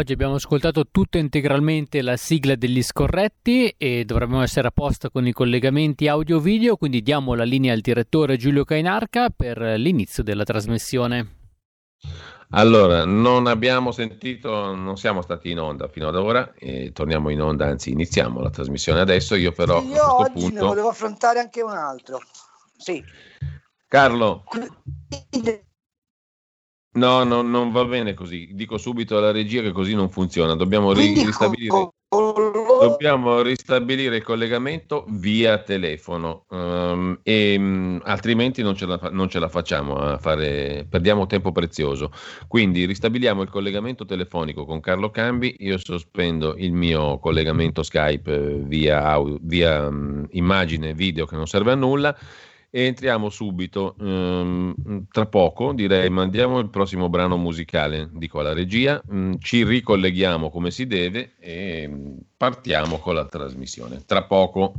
Oggi abbiamo ascoltato tutta integralmente la sigla degli scorretti e dovremmo essere a posto con i collegamenti audio-video, quindi diamo la linea al direttore Giulio Cainarca per l'inizio della trasmissione. Allora, non abbiamo sentito, non siamo stati in onda fino ad ora, e torniamo in onda, anzi iniziamo la trasmissione adesso, io però Io a oggi punto... ne volevo affrontare anche un altro. Sì. Carlo, no, no, non va bene così, dico subito alla regia che così non funziona, dobbiamo ristabilire... Dobbiamo ristabilire il collegamento via telefono ehm, e mh, altrimenti non ce, la, non ce la facciamo a fare, perdiamo tempo prezioso. Quindi ristabiliamo il collegamento telefonico con Carlo Cambi, io sospendo il mio collegamento Skype via, au- via mh, immagine video che non serve a nulla e entriamo subito, ehm, tra poco direi mandiamo il prossimo brano musicale, dico alla regia, mh, ci ricolleghiamo come si deve e mh, partiamo con la trasmissione. Tra poco.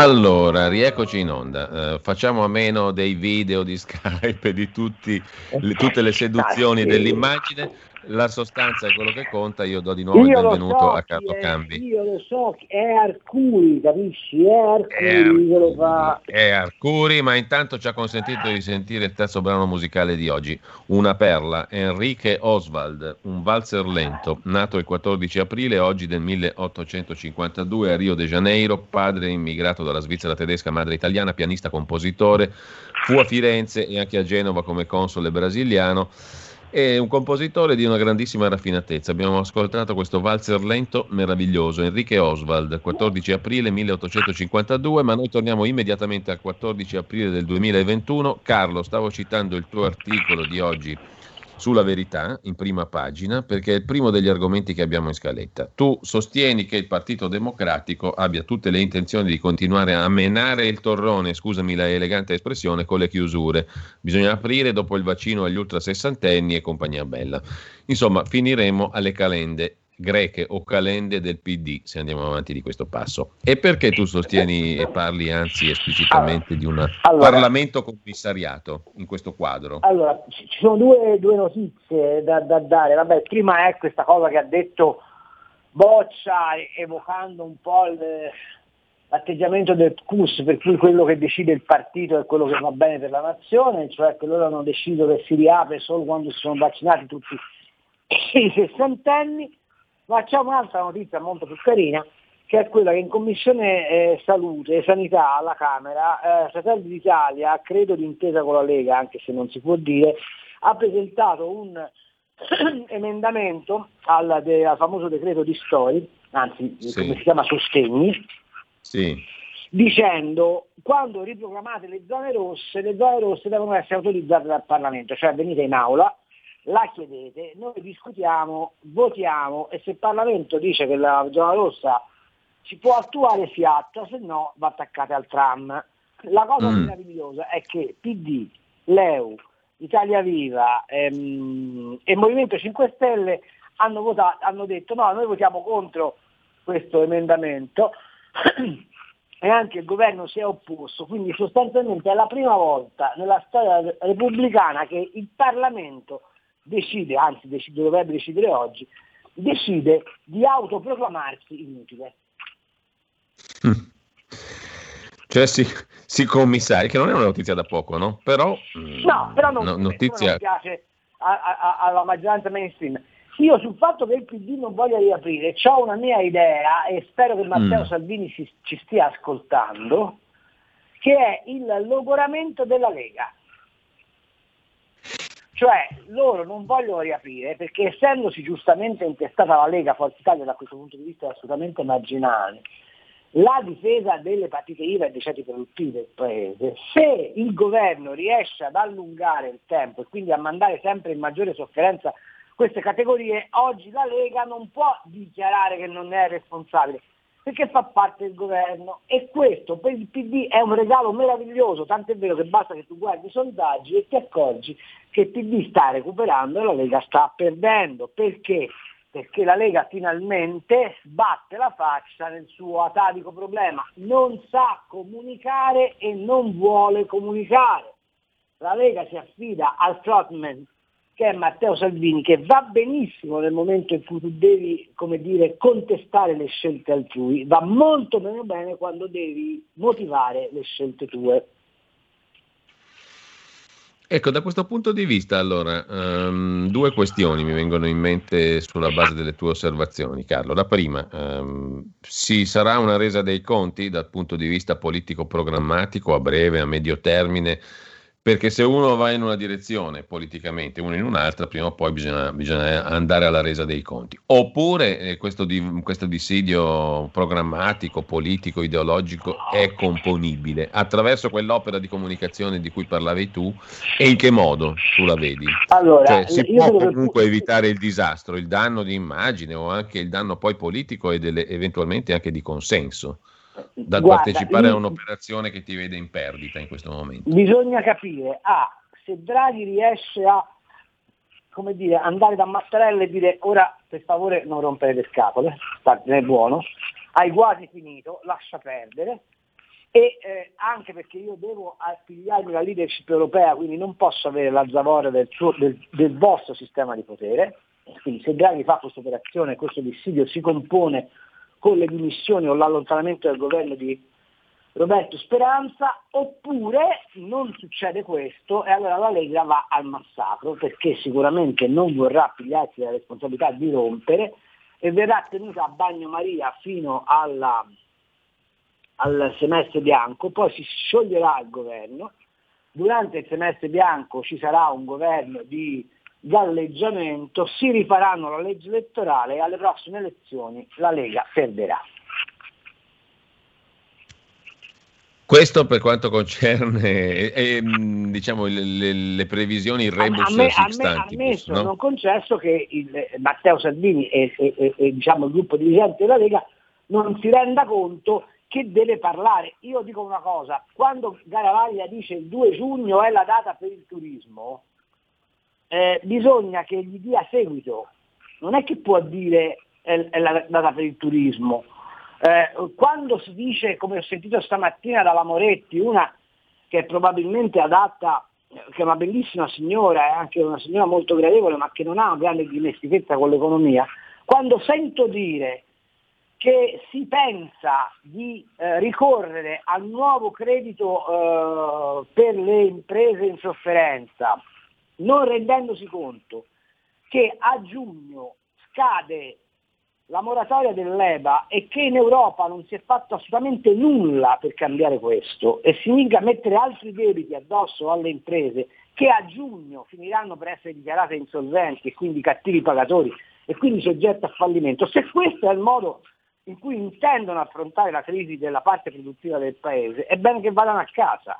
Allora, rieccoci in onda. Eh, facciamo a meno dei video di Skype e di tutti, le- tutte le seduzioni dell'immagine. La sostanza è quello che conta. Io do di nuovo il Io lo benvenuto so a Carlo è, Cambi. Io lo so, è Arcuri, capisci? È Arcuri lo fa. È Arcuri, ma intanto ci ha consentito di sentire il terzo brano musicale di oggi, una perla, Enrique Oswald, un valzer lento, nato il 14 aprile oggi del 1852 a Rio de Janeiro, padre immigrato dalla Svizzera tedesca, madre italiana, pianista, compositore, fu a Firenze e anche a Genova come console brasiliano. È un compositore di una grandissima raffinatezza. Abbiamo ascoltato questo valzer lento meraviglioso, Enrique Oswald, 14 aprile 1852, ma noi torniamo immediatamente al 14 aprile del 2021. Carlo, stavo citando il tuo articolo di oggi sulla verità in prima pagina perché è il primo degli argomenti che abbiamo in scaletta. Tu sostieni che il Partito Democratico abbia tutte le intenzioni di continuare a menare il torrone, scusami la elegante espressione, con le chiusure. Bisogna aprire dopo il vaccino agli ultrasessantenni e compagnia bella. Insomma, finiremo alle calende. Greche o calende del PD se andiamo avanti di questo passo. E perché tu sostieni e parli anzi esplicitamente di un allora, Parlamento commissariato in questo quadro? Allora, ci sono due, due notizie da, da, dare. Vabbè, prima è questa cosa che ha detto Boccia evocando un po' il, l'atteggiamento del CUS per cui quello che decide il partito è quello che va bene per la nazione, cioè che loro hanno deciso che si riapre solo quando si sono vaccinati tutti i sessantenni, ma c'è un'altra notizia molto più carina, che è quella che in Commissione eh, Salute e Sanità alla Camera, eh, Fratelli d'Italia, credo d'intesa con la Lega, anche se non si può dire, ha presentato un emendamento al, de, al, famoso decreto di Stori, anzi sì. come si chiama Sostegni, sì. dicendo quando riprogrammate le zone rosse, le zone rosse devono essere autorizzate dal Parlamento, cioè venite in aula, la chiedete, noi discutiamo, votiamo e se il Parlamento dice che la zona rossa si può attuare si attua, se no va attaccate al tram. La cosa mm. meravigliosa è che PD, Leu, Italia Viva ehm, e Movimento 5 Stelle hanno, votato, hanno detto no, noi votiamo contro questo emendamento e anche il governo si è opposto, quindi sostanzialmente è la prima volta nella storia repubblicana che il Parlamento decide, anzi decide, dovrebbe decidere oggi, decide di autoproclamarsi inutile. Mm. Cioè si, si commissari, che non è una notizia da poco, no? Però, mm, no, però non, no, notizia... non piace a, a, alla maggioranza mainstream. Io sul fatto che il PD non voglia riaprire, ho una mia idea e spero che Matteo mm. Salvini si, ci stia ascoltando, che è il logoramento della Lega. Cioè loro non vogliono riaprire perché essendosi giustamente intestata la Lega, Forza Italia da questo punto di vista è assolutamente marginale, la difesa delle partite IVA e dei ceti produttivi del Paese, se il governo riesce ad allungare il tempo e quindi a mandare sempre in maggiore sofferenza queste categorie, oggi la Lega non può dichiarare che non è responsabile perché fa parte del governo e questo per il PD è un regalo meraviglioso, tanto è vero che basta che tu guardi i sondaggi e ti accorgi che il PD sta recuperando e la Lega sta perdendo. Perché? Perché la Lega finalmente sbatte la faccia nel suo atavico problema, non sa comunicare e non vuole comunicare. La Lega si affida al frontman che è Matteo Salvini, che va benissimo nel momento in cui tu devi, dire, contestare le scelte altrui, va molto meno bene quando devi motivare le scelte tue. Ecco, da questo punto di vista, allora, um, due questioni mi vengono in mente sulla base delle tue osservazioni, Carlo. La prima, um, ci sarà una resa dei conti dal punto di vista politico-programmatico a breve, a medio termine, perché se uno va in una direzione politicamente, uno in un'altra, prima o poi bisogna, bisogna andare alla resa dei conti. Oppure eh, questo, di, questo, dissidio programmatico, politico, ideologico è componibile attraverso quell'opera di comunicazione di cui parlavi tu e in che modo tu la vedi? Allora, cioè, si può comunque che... evitare il disastro, il danno di immagine o anche il danno poi politico e delle, eventualmente anche di consenso dal Guarda, partecipare a un'operazione che ti vede in perdita in questo momento? Bisogna capire, ah, se Draghi riesce a come dire, andare da Mattarella e dire ora per favore non rompere le scatole, è buono, hai quasi finito, lascia perdere, e eh, anche perché io devo appigliarmi la leadership europea, quindi non posso avere la zavorra del, del, del vostro sistema di potere, quindi se Draghi fa questa operazione, questo dissidio si compone con le dimissioni o l'allontanamento del governo di Roberto Speranza, oppure non succede questo e allora la Lega va al massacro perché sicuramente non vorrà pigliarsi la responsabilità di rompere e verrà tenuta a bagnomaria fino alla, al semestre bianco, poi si scioglierà il governo, durante il semestre bianco ci sarà un governo di galleggiamento, si rifaranno la legge elettorale e alle prossime elezioni la Lega perderà. Questo per quanto concerne eh, diciamo, le, le, previsioni, il rebus a, me, a me, no? non concesso che il, Matteo Salvini e, e, e diciamo, il gruppo dirigente della Lega non si renda conto che deve parlare. Io dico una cosa, quando Garavaglia dice il 2 giugno è la data per il turismo, eh, bisogna che gli dia seguito. Non è che può dire è, è la data per il turismo. Eh, quando si dice, come ho sentito stamattina dalla Moretti, una che è probabilmente adatta, che è una bellissima signora, è anche una signora molto gradevole, ma che non ha una grande dimestichezza con l'economia, quando sento dire che si pensa di eh, ricorrere al nuovo credito eh, per le imprese in sofferenza, non rendendosi conto che a giugno scade la moratoria dell'EBA e che in Europa non si è fatto assolutamente nulla per cambiare questo e significa mettere altri debiti addosso alle imprese che a giugno finiranno per essere dichiarate insolventi e quindi cattivi pagatori e quindi soggette a fallimento. Se questo è il modo in cui intendono affrontare la crisi della parte produttiva del paese, è bene che vadano a casa.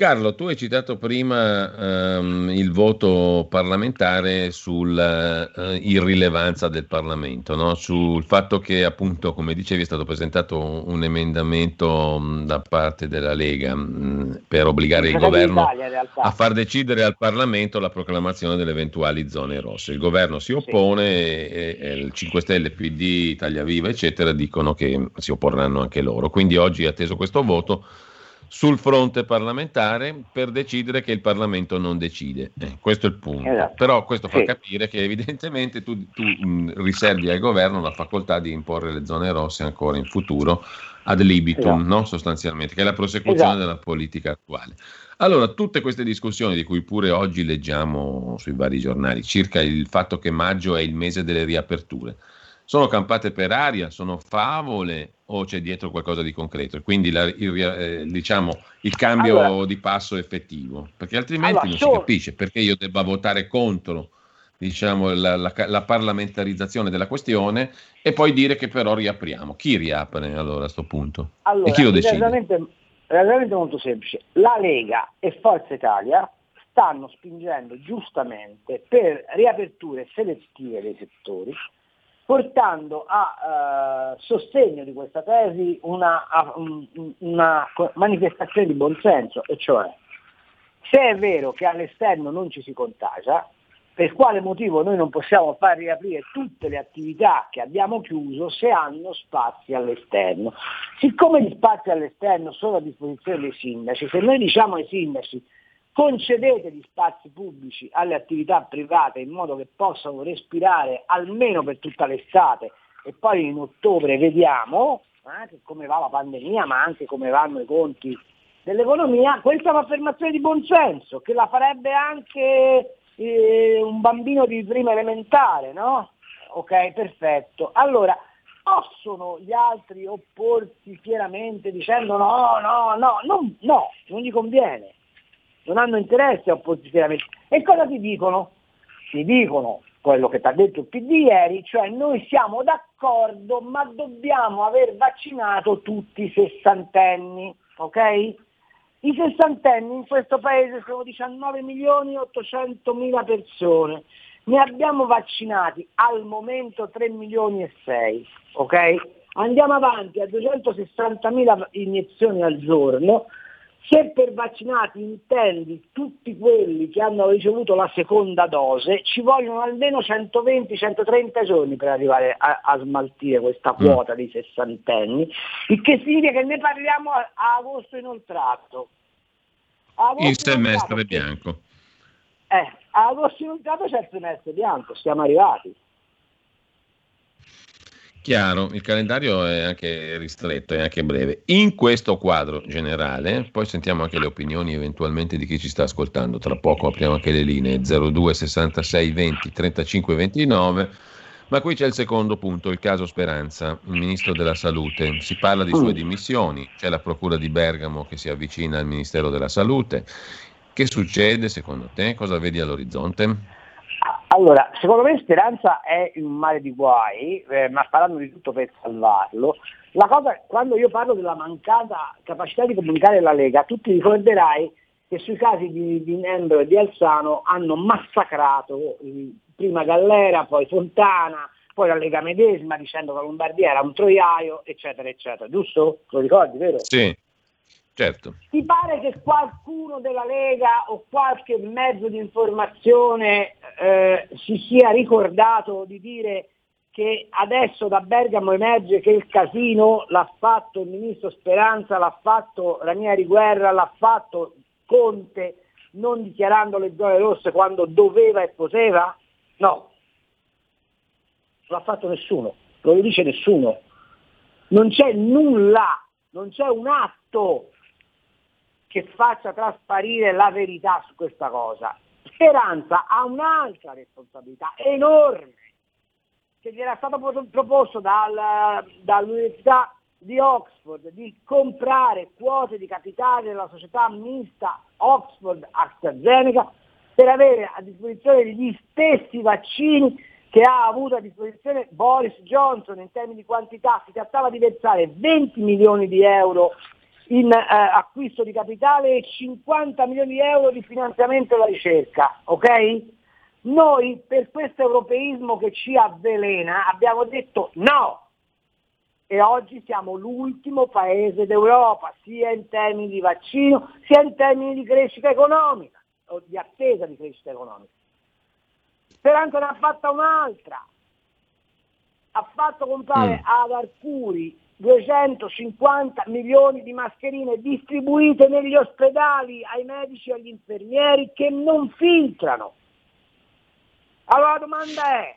Carlo, tu hai citato prima um, il voto parlamentare sull'irrilevanza uh, del Parlamento, no? sul fatto che appunto, come dicevi, è stato presentato un emendamento um, da parte della Lega um, per obbligare il governo Italia, a far decidere al Parlamento la proclamazione delle eventuali zone rosse. Il governo si oppone sì. e, e, il 5 Stelle, PD, Italia Viva, eccetera, dicono che si opporranno anche loro. Quindi oggi è atteso questo voto sul fronte parlamentare per decidere che il Parlamento non decide. Eh, questo è il punto. Esatto. Però questo fa sì. capire che evidentemente tu, tu mh, riservi al governo la facoltà di imporre le zone rosse ancora in futuro ad libitum, esatto. no? sostanzialmente, che è la prosecuzione esatto. della politica attuale. Allora, tutte queste discussioni di cui pure oggi leggiamo sui vari giornali circa il fatto che maggio è il mese delle riaperture, sono campate per aria, sono favole o c'è dietro qualcosa di concreto? Quindi la, il, eh, diciamo, il cambio allora, di passo effettivo, perché altrimenti allora, non so, si capisce perché io debba votare contro diciamo, la, la, la, parlamentarizzazione della questione e poi dire che però riapriamo. Chi riapre allora a questo punto? Allora, e chi lo decide? Realmente, realmente molto semplice. La Lega e Forza Italia stanno spingendo giustamente per riaperture selettive dei settori portando a eh, sostegno di questa tesi una, una, manifestazione di buonsenso, e cioè se è vero che all'esterno non ci si contagia, per quale motivo noi non possiamo far riaprire tutte le attività che abbiamo chiuso se hanno spazi all'esterno? Siccome gli spazi all'esterno sono a disposizione dei sindaci, se noi diciamo ai sindaci concedete gli spazi pubblici alle attività private in modo che possano respirare almeno per tutta l'estate e poi in ottobre vediamo eh, come va la pandemia ma anche come vanno i conti dell'economia, questa è un'affermazione di buonsenso che la farebbe anche eh, un bambino di prima elementare, no? Ok, perfetto. Allora, possono gli altri opporsi fieramente dicendo no, no, no, no, no, non gli conviene non hanno interesse a opporsi E cosa ti dicono? Ti dicono quello che ti ha detto il PD ieri, cioè noi siamo d'accordo ma dobbiamo aver vaccinato tutti i sessantenni, ok? I sessantenni in questo paese sono 19 milioni e 800 mila persone, ne abbiamo vaccinati al momento 3 milioni e 6, ok? Andiamo avanti a 260 mila iniezioni al giorno, se per vaccinati intendi tutti quelli che hanno ricevuto la seconda dose, ci vogliono almeno 120-130 giorni per arrivare a, a smaltire questa mm. quota mm. di sessantenni, il che significa che ne parliamo a, a agosto inoltrato. A agosto il semestre bianco. Eh, a agosto inoltrato c'è il semestre bianco, siamo arrivati. Chiaro, il calendario è anche ristretto, è anche breve. In questo quadro generale, poi sentiamo anche le opinioni eventualmente di chi ci sta ascoltando. Tra poco apriamo anche le linee 02 66 20 35 29. Ma qui c'è il secondo punto, il caso Speranza, il ministro della Salute. Si parla di sue mm. dimissioni, c'è la Procura di Bergamo che si avvicina al Ministero della Salute. Che succede secondo te? Cosa vedi all'orizzonte? Allora, secondo me Speranza è in un mare di guai, eh, ma faranno di tutto per salvarlo. La cosa, quando io parlo della mancata capacità di comunicare la Lega, tu ti ricorderai che sui casi di, di Nembro e di Alzano hanno massacrato eh, prima Gallera, poi Fontana, poi la Lega medesima dicendo che la Lombardia era un troiaio, eccetera, eccetera. Giusto? Lo ricordi, vero? Sì, Certo. Ti pare che qualcuno della Lega o qualche mezzo di informazione eh, si sia ricordato di dire che adesso da Bergamo emerge che il casino l'ha fatto il ministro Speranza, l'ha fatto Ranieri Guerra, l'ha fatto Conte, non dichiarando le zone rosse quando doveva e poteva? No, non l'ha fatto nessuno, non lo dice nessuno. Non c'è nulla, non c'è un atto che faccia trasparire la verità su questa cosa. Speranza ha un'altra responsabilità enorme che gli era stato proposto dal, dall'Università di Oxford di comprare quote di capitale della società mista Oxford AstraZeneca per avere a disposizione gli stessi vaccini che ha avuto a disposizione Boris Johnson in termini di quantità. Si trattava di versare 20 milioni di euro in eh, acquisto di capitale e 50 milioni di euro di finanziamento alla ricerca. Okay? Noi per questo europeismo che ci avvelena abbiamo detto no e oggi siamo l'ultimo paese d'Europa, sia in termini di vaccino, sia in termini di crescita economica o di attesa di crescita economica. Speranza ne ha fatta un'altra, ha fatto comprare mm. ad Arcuri 250 milioni di mascherine distribuite negli ospedali ai medici e agli infermieri che non filtrano. Allora la domanda è,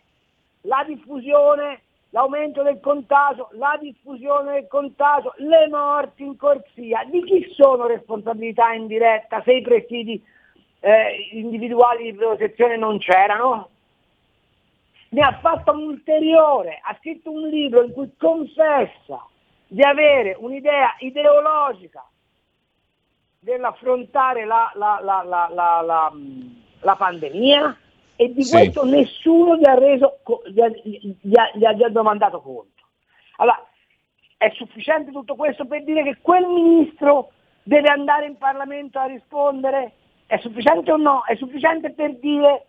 la diffusione, l'aumento del contagio, la diffusione del contagio, le morti in corsia, di chi sono responsabilità in diretta se i presidi eh, individuali di protezione non c'erano? Ne ha fatto un ulteriore, ha scritto un libro in cui confessa di avere un'idea ideologica nell'affrontare la, la, la, la pandemia e di sì. questo nessuno gli ha, reso, gli, ha, gli, ha, gli, ha, ha domandato conto. Allora, è sufficiente tutto questo per dire che quel ministro deve andare in Parlamento a rispondere? È sufficiente o no? È sufficiente per dire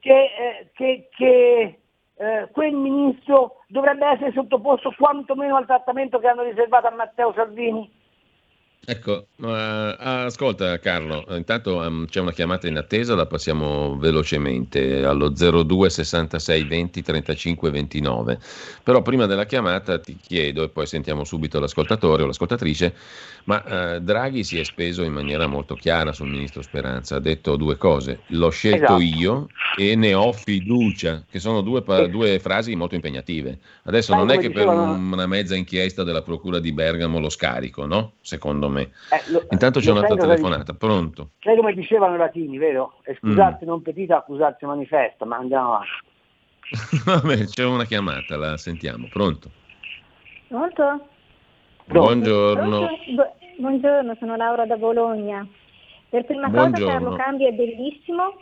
che, eh, che, che eh, quel ministro dovrebbe essere sottoposto quantomeno al trattamento che hanno riservato a Matteo Salvini? Ecco, uh, ascolta Carlo, intanto um, c'è una chiamata in attesa, la passiamo velocemente allo 02 66 20 35 29. Però prima della chiamata ti chiedo, e poi sentiamo subito l'ascoltatore o l'ascoltatrice, ma uh, Draghi si è speso in maniera molto chiara sul ministro Speranza, ha detto due cose, l'ho scelto esatto. io e ne ho fiducia, che sono due, pa- due frasi molto impegnative. Adesso non è che per una mezza inchiesta della Procura di Bergamo lo scarico, no? Secondo me. Eh, lo, Intanto c'è un'altra telefonata, pronto? Sai come dicevano i latini, vero? Scusate mm. non petita, accusarsi manifesta, ma andiamo avanti. Vabbè, c'è una chiamata, la sentiamo, pronto? Pronto? Buongiorno. Buongiorno, sono Laura da Bologna. Per prima Buongiorno. cosa Carlo Cambi è bellissimo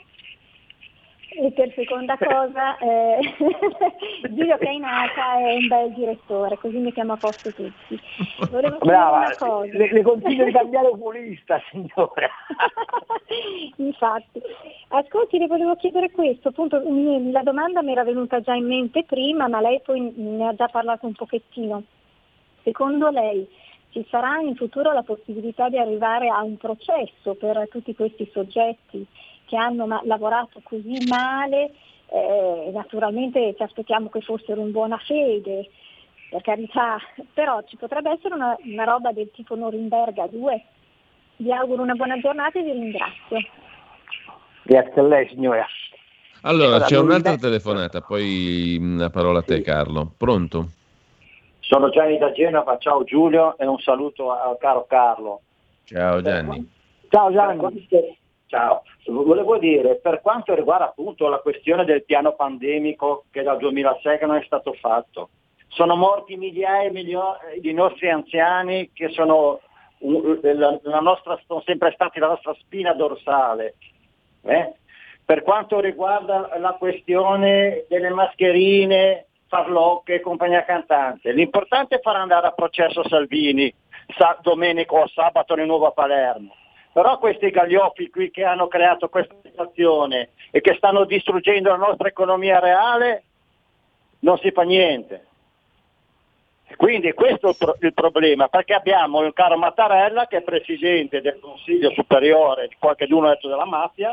e per seconda cosa, eh, Giulio Cainata è un bel direttore, così mettiamo a posto tutti. Volevo Brava, una cosa. Le, le consiglio di cambiare oculista, signora. Infatti. Ascolti, le volevo chiedere questo, appunto la domanda mi era venuta già in mente prima, ma lei poi ne ha già parlato un pochettino. Secondo lei ci sarà in futuro la possibilità di arrivare a un processo per tutti questi soggetti che hanno ma- lavorato così male, eh, naturalmente ci aspettiamo che fossero in buona fede, per carità, però ci potrebbe essere una, una roba del tipo Norimberga 2. Vi auguro una buona giornata e vi ringrazio. Grazie a lei signora. Allora, allora c'è un'altra telefonata, poi la parola a te Carlo. Pronto? Sono Gianni da Genova, ciao Giulio e un saluto al caro Carlo. Ciao Gianni. Ciao Gianni. Ciao, volevo dire, per quanto riguarda appunto la questione del piano pandemico che dal 2006 non è stato fatto, sono morti migliaia e milioni di nostri anziani che sono, la nostra, sono sempre stati la nostra spina dorsale. Eh? Per quanto riguarda la questione delle mascherine, farlocche e compagnia cantante, l'importante è far andare a processo Salvini sa- domenica o sabato di nuovo a Palermo però questi gaglioffi qui che hanno creato questa situazione e che stanno distruggendo la nostra economia reale, non si fa niente. Quindi questo è il, pro- il problema, perché abbiamo il caro Mattarella che è presidente del Consiglio Superiore di qualche detto della mafia,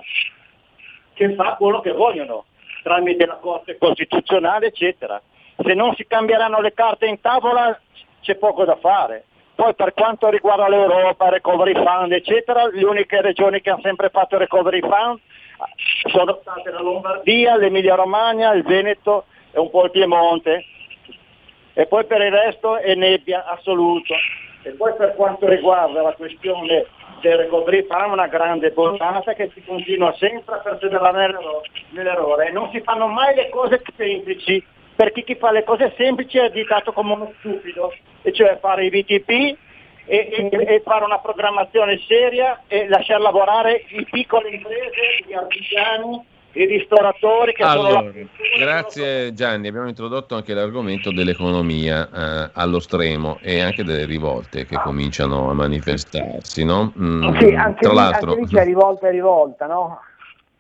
che fa quello che vogliono tramite la Corte Costituzionale, eccetera. Se non si cambieranno le carte in tavola c'è poco da fare. Poi per quanto riguarda l'Europa, Recovery Fund, eccetera, le uniche regioni che hanno sempre fatto Recovery Fund sono state la Lombardia, l'Emilia Romagna, il Veneto e un po' il Piemonte. E poi per il resto è nebbia assoluto. E poi per quanto riguarda la questione del recovery fund, una grande bonanza che si continua sempre a perseverare nell'errore e non si fanno mai le cose semplici, perché chi fa le cose semplici è additato come uno stupido, e cioè fare i VTP e, e, e, fare una programmazione seria e lasciare lavorare i piccole imprese, gli artigiani, i ristoratori che allora, sono la... Grazie Gianni, abbiamo introdotto anche l'argomento dell'economia eh, allo stremo e anche delle rivolte che cominciano a manifestarsi, no? Mm, sì, anche tra lì, l'altro... Anche lì c'è rivolta e rivolta, no?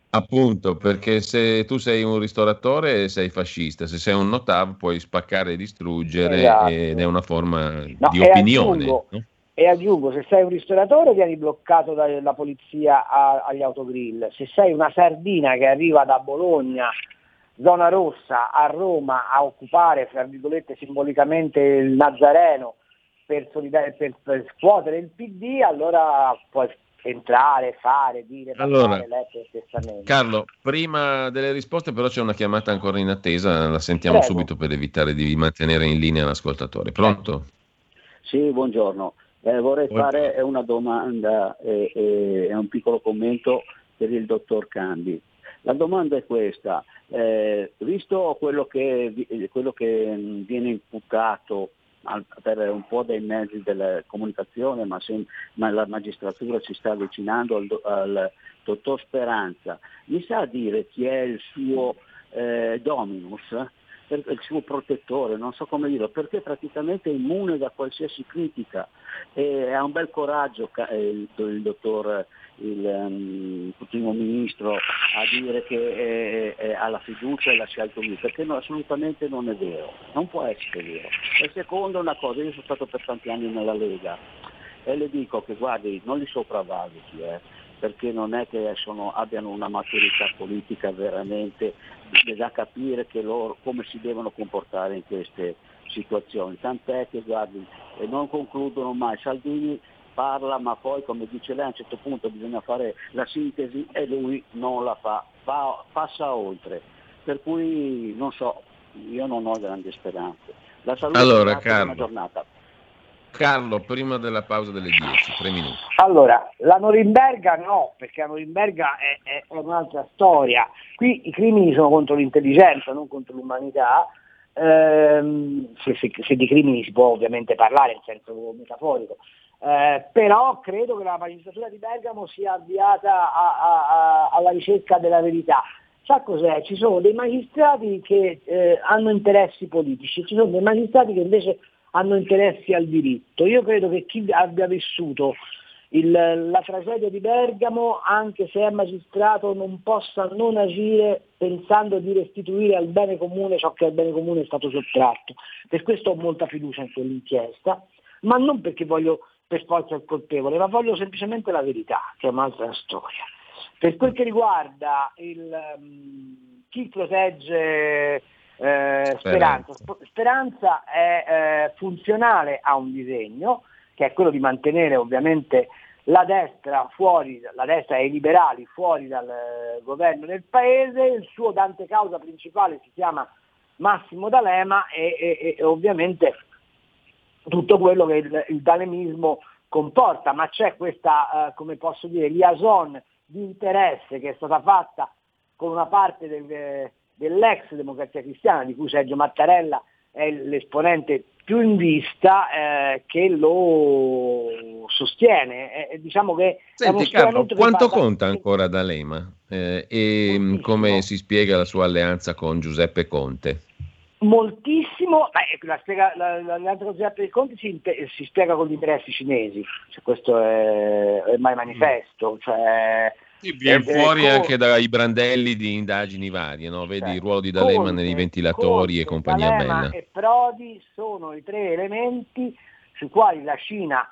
Appunto, perché se tu sei un ristoratore sei fascista, se sei un notav puoi spaccare e distruggere esatto. ed è una forma no, di opinione. Aggiungo, no? E aggiungo, se sei un ristoratore vieni bloccato dalla polizia a, agli autogrill, se sei una sardina che arriva da Bologna, zona rossa, a Roma a occupare, fra virgolette, simbolicamente il Nazareno per, per, per scuotere il PD, allora puoi entrare, fare, dire, allora, leggere Carlo, prima delle risposte però c'è una chiamata ancora in attesa, la sentiamo Prego. subito per evitare di mantenere in linea l'ascoltatore. Pronto? Sì, buongiorno. Eh, vorrei buongiorno. fare una domanda e, e, un piccolo commento per il dottor Cambi. La domanda è questa, eh, visto quello che, quello che viene imputato per un po' dei mezzi della comunicazione, ma, se, ma la magistratura si sta avvicinando al, al, dottor Speranza. Mi sa dire chi è il suo eh, dominus? Il suo protettore, non so come dirlo, perché praticamente è immune da qualsiasi critica e ha un bel coraggio il, il dottor il um, primo ministro a dire che ha la fiducia e l'ha scelto lui, perché no, assolutamente non è vero, non può essere vero. E secondo una cosa, io sono stato per tanti anni nella Lega e le dico che guardi, non li sopravvaluti, eh, perché non è che sono, abbiano una maturità politica veramente da capire loro, come si devono comportare in queste situazioni. Tant'è che guardi, non concludono mai. Salvini parla, ma poi come dice lei a un certo punto bisogna fare la sintesi e lui non la fa, fa passa oltre. Per cui non so, io non ho grandi speranze. La salute allora, Carlo, giornata. Carlo, prima della pausa delle 10, tre minuti. Allora, la Norimberga no, perché la Norimberga è, è, è un'altra storia. Qui i crimini sono contro l'intelligenza, non contro l'umanità. Ehm, se, se, se, di crimini si può ovviamente parlare in senso metaforico, eh, però credo che la magistratura di Bergamo sia avviata a, a, a, alla ricerca della verità. Sa cos'è? Ci sono dei magistrati che eh, hanno interessi politici, ci sono dei magistrati che invece hanno interessi al diritto. Io credo che chi abbia vissuto il, la tragedia di Bergamo, anche se è magistrato, non possa non agire pensando di restituire al bene comune ciò che al bene comune è stato sottratto. Per questo ho molta fiducia in quell'inchiesta, ma non perché voglio per forza il colpevole, ma voglio semplicemente la verità, che è un'altra storia. Per quel che riguarda il, um, chi protegge eh, Speranza, Speranza. È eh, funzionale a un disegno, che è quello di mantenere ovviamente la destra fuori, la destra e i liberali fuori dal eh, governo del paese, il suo dante causa principale si chiama Massimo D'Alema e, e, e ovviamente tutto quello che il, il dalemismo comporta, ma c'è questa, eh, come posso dire, liaison di interesse che è stata fatta con una parte del, dell'ex democrazia cristiana, di cui Sergio Mattarella è l'esponente più in vista, eh, che lo sostiene. Eh, diciamo che Senti Carlo, quanto conta ancora D'Alema eh, e come si spiega la sua alleanza con Giuseppe Conte? Moltissimo, beh, la spiega, la, l'alleanza con Giuseppe Conte si, si, spiega con gli interessi cinesi, cioè, questo è, è mai manifesto, cioè, Sì, viene fuori con, anche dai brandelli di indagini varie, no? vedi cioè, il ruolo di D'Alema Conte, nei ventilatori Conte, e compagnia D'Alema bella. e Prodi sono i tre elementi sui quali la Cina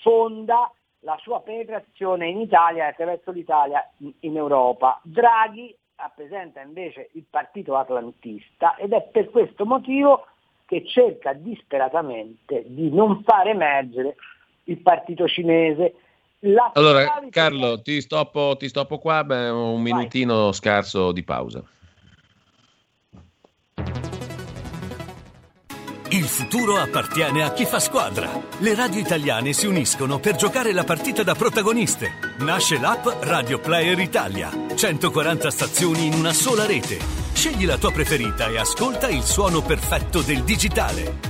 fonda la sua penetrazione in Italia e attraverso l'Italia in Europa. Draghi rappresenta invece il partito atlantista ed è per questo motivo che cerca disperatamente di non far emergere il partito cinese. La allora Carlo, ti stoppo, ti stoppo qua, beh, un minutino Vai. scarso di pausa. Il futuro appartiene a chi fa squadra. Le radio italiane si uniscono per giocare la partita da protagoniste. Nasce l'app Radio Player Italia. 140 stazioni in una sola rete. Scegli la tua preferita e ascolta il suono perfetto del digitale.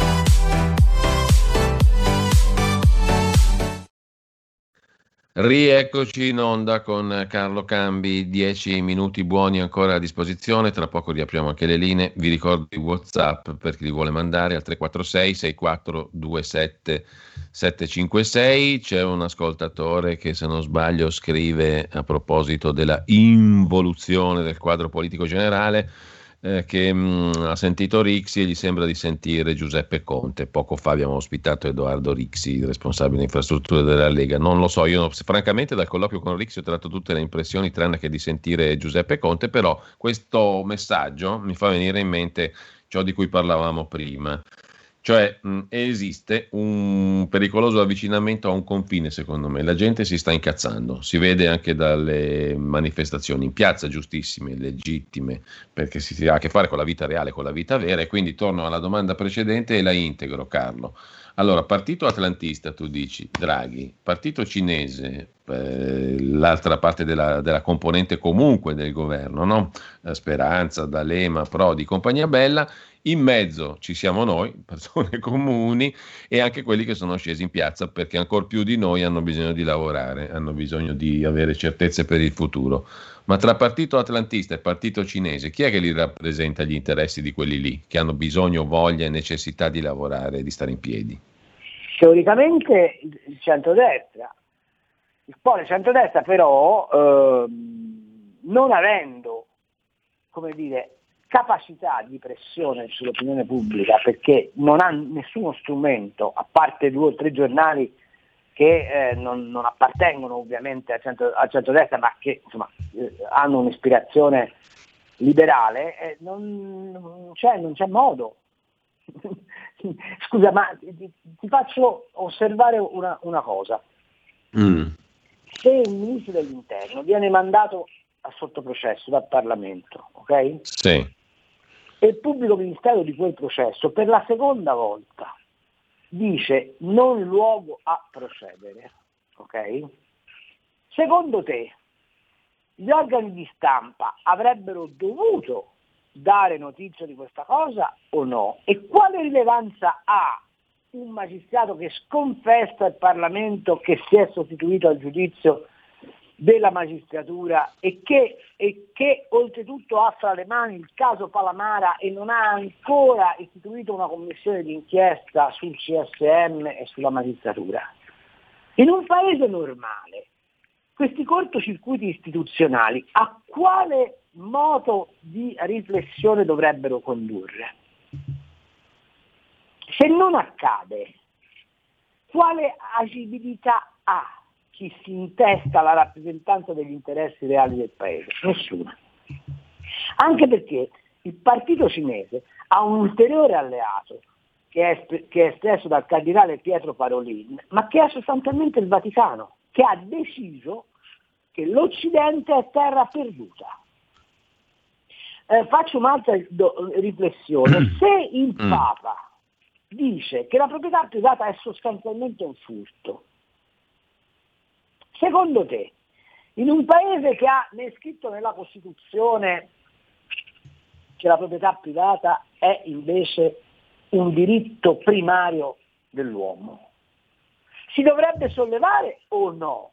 Rieccoci in onda con Carlo Cambi, 10 minuti buoni ancora a disposizione, tra poco riapriamo anche le linee, vi ricordo i Whatsapp per chi li vuole mandare al 346 6427 756, c'è un ascoltatore che se non sbaglio scrive a proposito della involuzione del quadro politico generale, eh, che mh, mm, ha sentito Rixi e gli sembra di sentire Giuseppe Conte. Poco fa abbiamo ospitato Edoardo Rixi, responsabile infrastrutture della Lega. Non lo so, io francamente dal colloquio con Rixi ho tratto tutte le impressioni tranne che di sentire Giuseppe Conte, però questo messaggio mi fa venire in mente ciò di cui parlavamo prima. Cioè mh, esiste un pericoloso avvicinamento a un confine, secondo me. La gente si sta incazzando, si vede anche dalle manifestazioni in piazza, giustissime, legittime, perché si ha a che fare con la vita reale, con la vita vera. E quindi torno alla domanda precedente e la integro, Carlo. Allora, partito atlantista, tu dici, Draghi, partito cinese, eh, l'altra parte della, della, componente comunque del governo, no? Speranza, D'Alema, Prodi, compagnia bella, in mezzo ci siamo noi, persone comuni, e anche quelli che sono scesi in piazza perché ancora più di noi hanno bisogno di lavorare, hanno bisogno di avere certezze per il futuro. Ma tra partito atlantista e partito cinese, chi è che li rappresenta gli interessi di quelli lì, che hanno bisogno, voglia e necessità di lavorare e di stare in piedi? Teoricamente il centrodestra, il quale centrodestra però, eh, non avendo, come dire, capacità di pressione sull'opinione pubblica perché non ha nessuno strumento, a parte due o tre giornali che eh, non, non, appartengono ovviamente al, centro, al centrodestra ma che insomma, eh, hanno un'ispirazione liberale, eh, non, non, c'è, non, c'è, modo. Scusa, ma ti, ti, faccio osservare una, una cosa. Mm. Se il ministro dell'interno viene mandato a sottoprocesso dal Parlamento, ok? Sì e il pubblico ministero di quel processo per la seconda volta dice non luogo a procedere, ok? Secondo te gli organi di stampa avrebbero dovuto dare notizia di questa cosa o no? E quale rilevanza ha un magistrato che sconfessa il Parlamento che si è sostituito al giudizio della magistratura e che, e che, oltretutto ha fra le mani il caso Palamara e non ha ancora istituito una commissione di inchiesta sul CSM e sulla magistratura. In un paese normale questi cortocircuiti istituzionali a quale moto di riflessione dovrebbero condurre? Se non accade, quale agibilità ha chi si intesta la rappresentanza degli interessi reali del paese? Nessuna. Anche perché il partito cinese ha un ulteriore alleato che è, che è espresso dal cardinale Pietro Parolin, ma che è sostanzialmente il Vaticano, che ha deciso che l'Occidente è terra perduta. eh, faccio un'altra riflessione. Se il Mm. Papa dice che la proprietà privata è sostanzialmente un furto, secondo te, in un paese che ha ne- scritto nella Costituzione che la proprietà privata è invece un diritto primario dell'uomo, si dovrebbe sollevare o no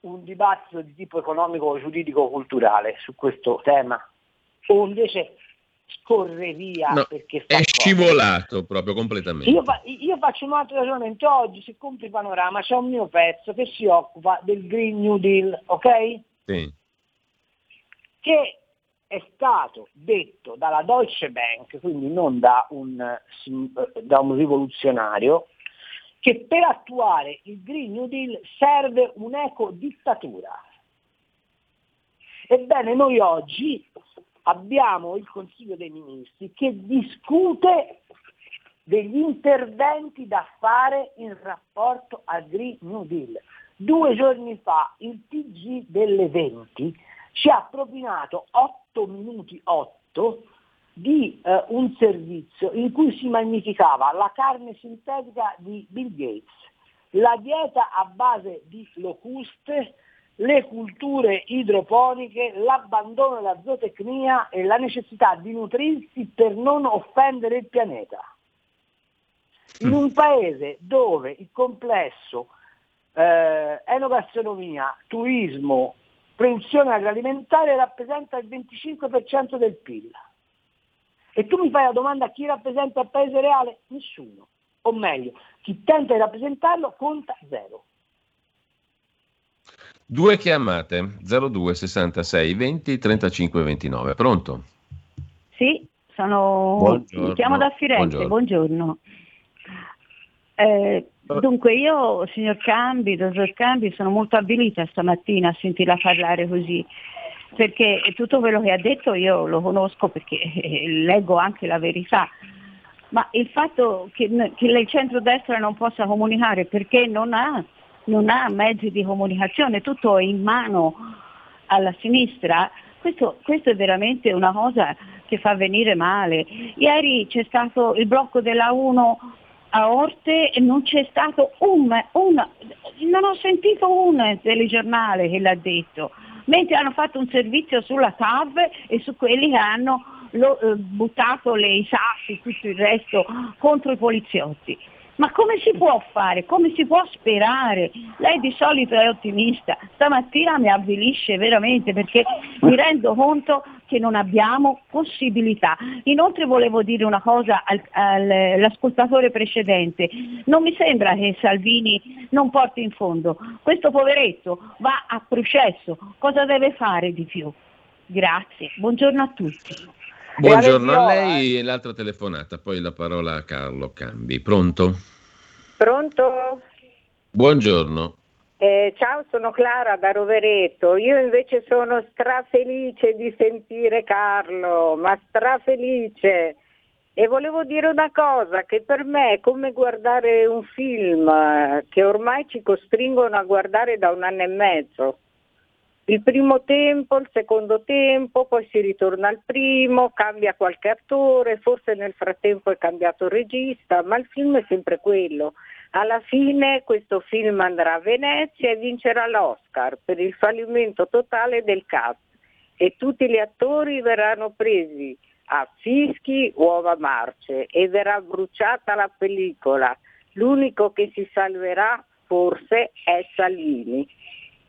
un dibattito di tipo economico, giuridico, culturale su questo tema? O invece scorre via No, perché È scivolato proprio completamente. Io, fa- io faccio un altro ragionamento. Oggi, se compri Panorama, c'è un mio pezzo che si occupa del Green New Deal, ok? Sì. Che è stato detto dalla Deutsche Bank, quindi non da un, da un rivoluzionario, che per attuare il Green New Deal serve un'ecodittatura. Ebbene, noi oggi abbiamo il Consiglio dei Ministri che discute degli interventi da fare in rapporto al Green New Deal. Due giorni fa il TG delle 20 ci ha propinato 8 minuti 8 di eh, un servizio in cui si magnificava la carne sintetica di Bill Gates, la dieta a base di locuste, le culture idroponiche, l'abbandono della zootecnia e la necessità di nutrirsi per non offendere il pianeta. In un paese dove il complesso eh, enogastronomia, turismo, produzione agroalimentare rappresenta il 25% del PIL. E tu mi fai la domanda chi rappresenta il paese reale? Nessuno. O meglio, chi tenta di rappresentarlo conta zero. Due chiamate 02 66 20 35 29. Pronto? Sì, sono... Buongiorno. chiamo da Firenze, Buongiorno. buongiorno. Eh, dunque io, signor Cambi, dottor Cambi, sono molto avvilita stamattina a sentirla parlare così, perché tutto quello che ha detto io lo conosco perché eh, leggo anche la verità, ma il fatto che, che il centrodestra non possa comunicare perché non ha, non ha mezzi di comunicazione, tutto è in mano alla sinistra, questo, questo è veramente una cosa che fa venire male. Ieri c'è stato il blocco della 1 a Orte e non c'è stato un, un- non ho sentito un telegiornale che l'ha detto, mentre hanno fatto un servizio sulla TAV e su quelli che hanno lo- eh, buttato le, i sassi, tutto il resto contro i poliziotti. Ma come si può fare? Come si può sperare? Lei di solito è ottimista, stamattina mi avvilisce veramente perché mi rendo conto che non abbiamo possibilità. Inoltre volevo dire una cosa al- al- all'ascoltatore precedente, non mi sembra che Salvini non porti in fondo, questo poveretto va a processo, cosa deve fare di più? Grazie, buongiorno a tutti. Buongiorno a lei e l'altra telefonata, poi la parola a Carlo Cambi. Pronto? Pronto? Buongiorno. Eh, ciao, sono Clara da Rovereto. Io invece sono strafelice di sentire Carlo, ma strafelice. E volevo dire una cosa, che per me è come guardare un film eh, che ormai ci costringono a guardare da un anno e mezzo. Il primo tempo, il secondo tempo, poi si ritorna al primo, cambia qualche attore, forse nel frattempo è cambiato regista, ma il film è sempre quello. Alla fine questo film andrà a Venezia e vincerà l'Oscar per il fallimento totale del cast e tutti gli attori verranno presi a fischi o a marce e verrà bruciata la pellicola. L'unico che si salverà forse è Salvini.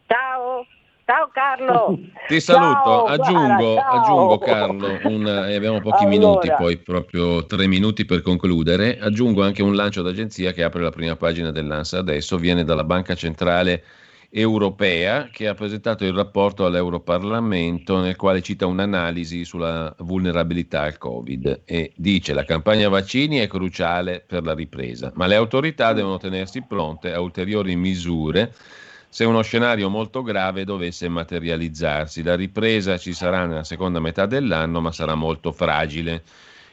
Ciao! Ciao Carlo! Ti saluto, Ciao, aggiungo, ciao. aggiungo Carlo, un- eh, abbiamo pochi Allora. minuti, poi proprio tre minuti per concludere, aggiungo anche un lancio d'agenzia che apre la prima pagina dell'ANSA adesso, viene dalla Banca Centrale Europea che ha presentato il rapporto all'Europarlamento nel quale cita un'analisi sulla vulnerabilità al Covid e dice la campagna vaccini è cruciale per la ripresa, ma le autorità devono tenersi pronte a ulteriori misure se uno scenario molto grave dovesse materializzarsi. La ripresa ci sarà nella seconda metà dell'anno, ma sarà molto fragile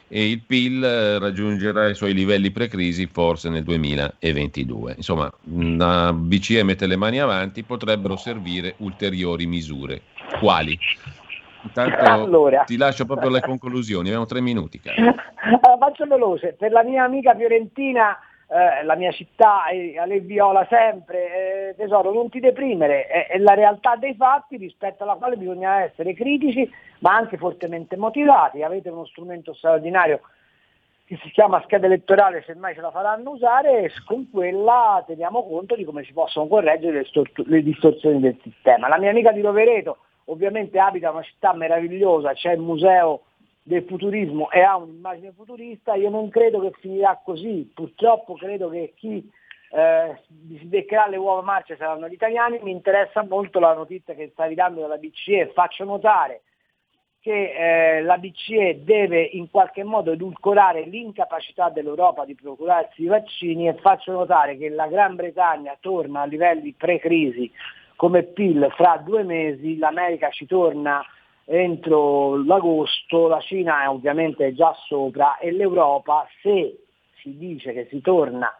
e il PIL eh, raggiungerà i suoi livelli pre-crisi forse nel 2022. Insomma, la BCE mette le mani avanti, potrebbero servire ulteriori misure. Quali? Intanto Allora. ti lascio proprio le conclusioni, abbiamo tre minuti. caro. Allora, faccio veloce, per la mia amica fiorentina, eh, la mia città, eh, Ale Viola sempre, eh, tesoro, non ti deprimere, è, è la realtà dei fatti rispetto alla quale bisogna essere critici, ma anche fortemente motivati. Avete uno strumento straordinario che si chiama scheda elettorale, se mai ce la faranno usare, e con quella teniamo conto di come si possono correggere le, stortu- le distorsioni del sistema. La mia amica di Rovereto ovviamente abita una città meravigliosa, c'è il museo del futurismo e ha un'immagine futurista, io non credo che finirà così, purtroppo credo che chi eh, si beccherà le uova marce saranno gli italiani, mi interessa molto la notizia che stavi dando dalla BCE, faccio notare che eh, la BCE deve in qualche modo edulcorare l'incapacità dell'Europa di procurarsi i vaccini e faccio notare che la Gran Bretagna torna a livelli pre-crisi come PIL fra due mesi, l'America ci torna entro l'agosto, la Cina è ovviamente già sopra e l'Europa se si dice che si torna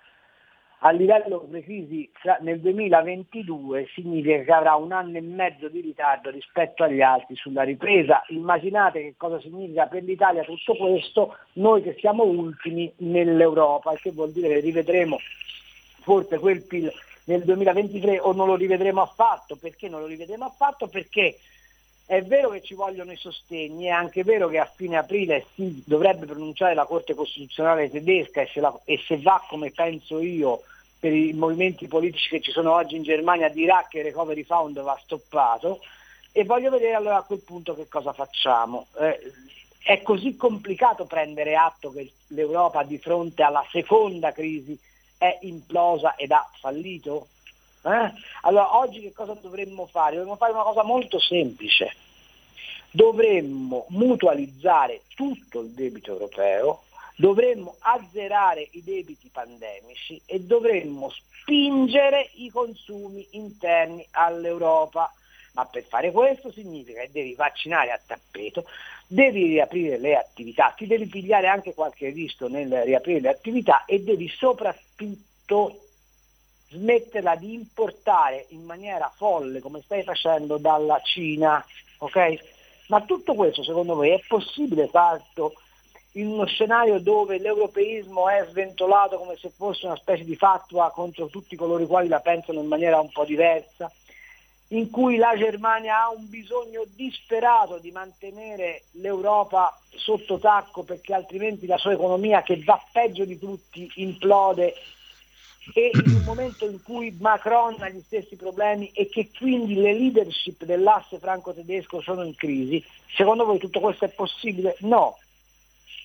a livello pre-crisi fra- nel 2022 significa che avrà un anno e mezzo di ritardo rispetto agli altri sulla ripresa. Immaginate che cosa significa per l'Italia tutto questo, noi che siamo ultimi nell'Europa, che vuol dire che rivedremo forse quel PIL nel 2023 o non lo rivedremo affatto. Perché non lo rivedremo affatto? Perché è vero che ci vogliono i sostegni, è anche vero che a fine aprile si dovrebbe pronunciare la Corte Costituzionale tedesca e se, la- e se va come penso io per i movimenti politici che ci sono oggi in Germania dirà che il Recovery Fund va stoppato e voglio vedere allora a quel punto che cosa facciamo. Eh, è così complicato prendere atto che l'Europa di fronte alla seconda crisi è implosa ed ha fallito? Eh? Allora oggi che cosa dovremmo fare? Dovremmo fare una cosa molto semplice. Dovremmo mutualizzare tutto il debito europeo, dovremmo azzerare i debiti pandemici e dovremmo spingere i consumi interni all'Europa. Ma per fare questo significa che devi vaccinare a tappeto, devi riaprire le attività, ti devi pigliare anche qualche rischio nel riaprire le attività e devi soprattutto smetterla di importare in maniera folle come stai facendo dalla Cina, ok? Ma tutto questo secondo voi è possibile farlo in uno scenario dove l'europeismo è sventolato come se fosse una specie di fatua contro tutti coloro i quali la pensano in maniera un po' diversa? in cui la Germania ha un bisogno disperato di mantenere l'Europa sotto tacco perché altrimenti la sua economia che va peggio di tutti implode e in un momento in cui Macron ha gli stessi problemi e che quindi le leadership dell'asse franco-tedesco sono in crisi, secondo voi tutto questo è possibile? No.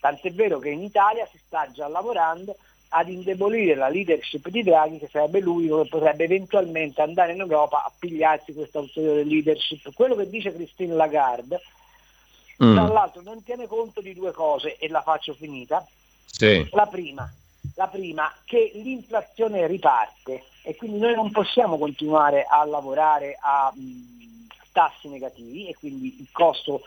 Tant'è vero che in Italia si sta già lavorando ad indebolire la leadership di Draghi, che sarebbe l'unico che potrebbe eventualmente andare in Europa a pigliarsi questa ulteriore leadership. Quello che dice Christine Lagarde, Mm. tra l'altro, non tiene conto di due cose e la faccio finita. Sì. La prima, la prima, che l'inflazione riparte e quindi noi non possiamo continuare a lavorare a mh, tassi negativi e quindi il costo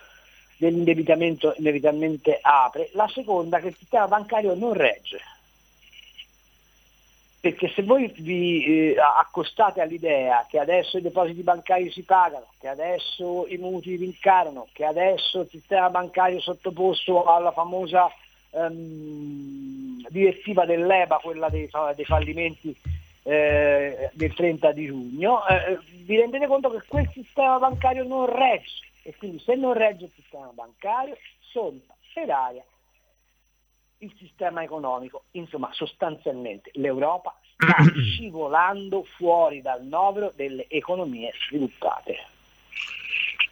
dell'indebitamento inevitabilmente apre. La seconda, che il sistema bancario non regge. Perché se voi vi eh, accostate all'idea che adesso i depositi bancari si pagano, che adesso i mutui rincarano, che adesso il sistema bancario è sottoposto alla famosa ehm, direttiva dell'EBA, quella dei, dei fallimenti eh, del 30 di giugno, eh, vi rendete conto che quel sistema bancario non regge e quindi se non regge il sistema bancario solta per aria il sistema economico. Insomma, sostanzialmente l'Europa sta scivolando fuori dal novero delle economie sviluppate.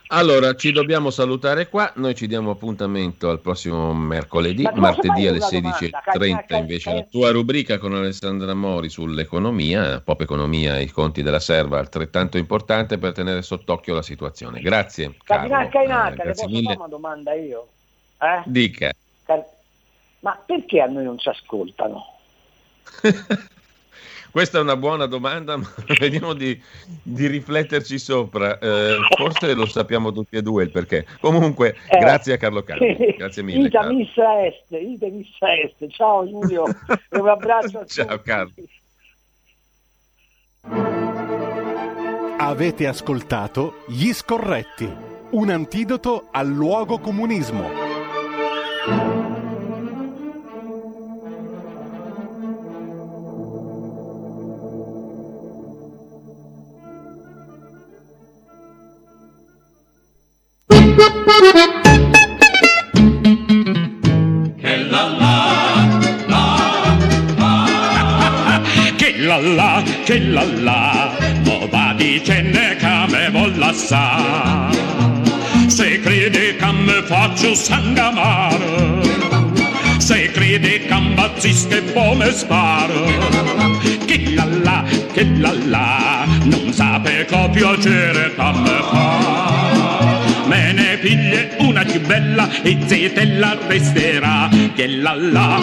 Allora, ci dobbiamo salutare qua, noi ci diamo appuntamento al prossimo mercoledì, martedì alle fare una domanda? 16.30 Cacca, invece cacca. la tua rubrica con Alessandra Mori sull'economia, Pop Economia, i conti della serva, altrettanto importante per tenere sott'occhio la situazione. Grazie. Cardinal Carlo. Cainarca, Eh, le grazie posso mille. fare una domanda io? Eh? Dica. Ma perché a noi non ci ascoltano? Questa è una buona domanda, ma vediamo di, di rifletterci sopra. Eh, forse lo sappiamo tutti e due il perché. Comunque, Eh. grazie a Carlo Calvi. Grazie mille. Ita Carlo. missa est, ita missa est. Ciao Giulio, e un abbraccio a Ciao tutti. Carlo. Avete ascoltato Gli Scorretti, un antidoto al luogo comunismo. Che la la, mo va dicendo che me volla sa. Se crede che me faccio sangamare, se crede che impazzisco e poi me sparo. Che la la, che la la, non sape che piacere che me fa. Me ne piglie una più bella e zitella resterà. Che la la,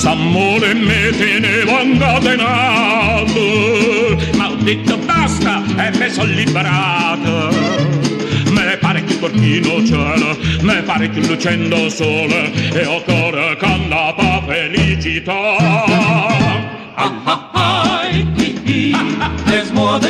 S'amore me tenevo incatenato Ma ho detto basta e me son liberato Me pare che il porchino cielo Me pare che lucendo sole E ho cuore che andava felicità Ah ah ah There's more than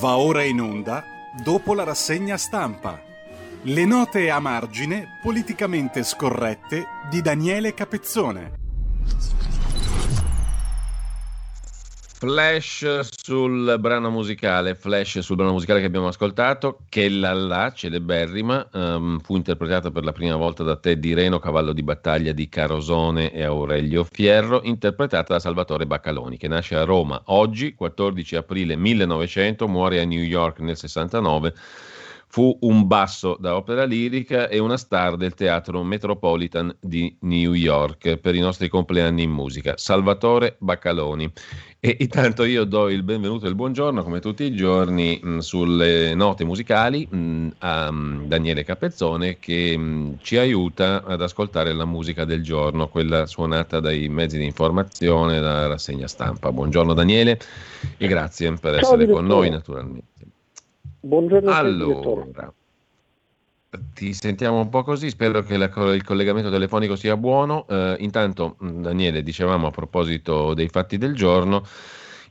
Va ora in onda dopo la rassegna stampa. Le note a margine politicamente scorrette di Daniele Capezzone. Flash sul brano musicale, flash sul brano musicale che abbiamo ascoltato, che la la, celeberrima, ehm, fu interpretata per la prima volta da Teddy Reno, cavallo di battaglia di Carosone e Aurelio Fierro, interpretata da Salvatore Baccaloni, che nasce a Roma oggi, 14 aprile 1900, muore a New York nel 69. Fu un basso da opera lirica e una star del teatro Metropolitan di New York per i nostri compleanni in musica, Salvatore Baccaloni. E intanto io do il benvenuto e il buongiorno, come tutti i giorni, mh, sulle note musicali mh, a mh, Daniele Capezzone che ci aiuta ad ascoltare la musica del giorno, quella suonata dai mezzi di informazione, dalla rassegna stampa. Buongiorno Daniele e grazie per Ciao, essere con noi naturalmente. Buongiorno. Allora, ti sentiamo un po' così, spero che la il collegamento telefonico sia buono. Eh, intanto, mh, Daniele, dicevamo a proposito dei fatti del giorno,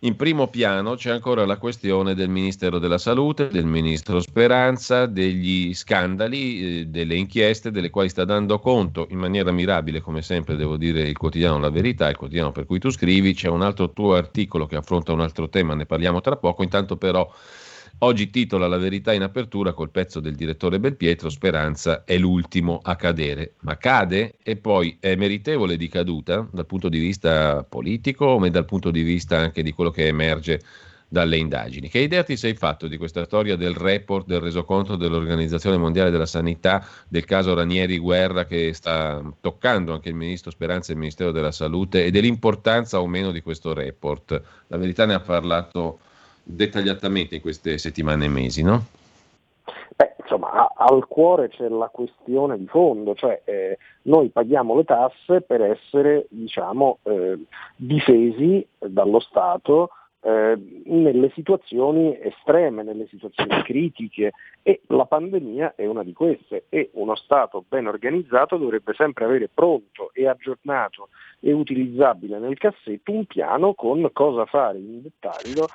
in primo piano c'è ancora la questione del Ministero della Salute, del Ministro Speranza, degli scandali, eh, delle inchieste delle quali sta dando conto in maniera mirabile, come sempre devo dire, il quotidiano La Verità, il quotidiano per cui tu scrivi. C'è un altro tuo articolo che affronta un altro tema, ne parliamo tra poco. Intanto però Oggi titola La verità in apertura col pezzo del direttore Belpietro, Speranza è l'ultimo a cadere. Ma cade e poi è meritevole di caduta dal punto di vista politico ma dal punto di vista anche di quello che emerge dalle indagini. Che idea ti sei fatto di questa storia del report, del resoconto dell'Organizzazione Mondiale della Sanità, del caso Ranieri Guerra che sta toccando anche il Ministro Speranza e il Ministero della Salute e dell'importanza o meno di questo report? La verità ne ha parlato dettagliatamente in queste settimane e mesi, no? Beh, insomma, a- al cuore c'è la questione di fondo, cioè eh, noi paghiamo le tasse per essere, diciamo, eh, difesi dallo Stato eh, nelle situazioni estreme, nelle situazioni critiche e la pandemia è una di queste e uno Stato ben organizzato dovrebbe sempre avere pronto e aggiornato e utilizzabile nel cassetto un piano con cosa fare in dettaglio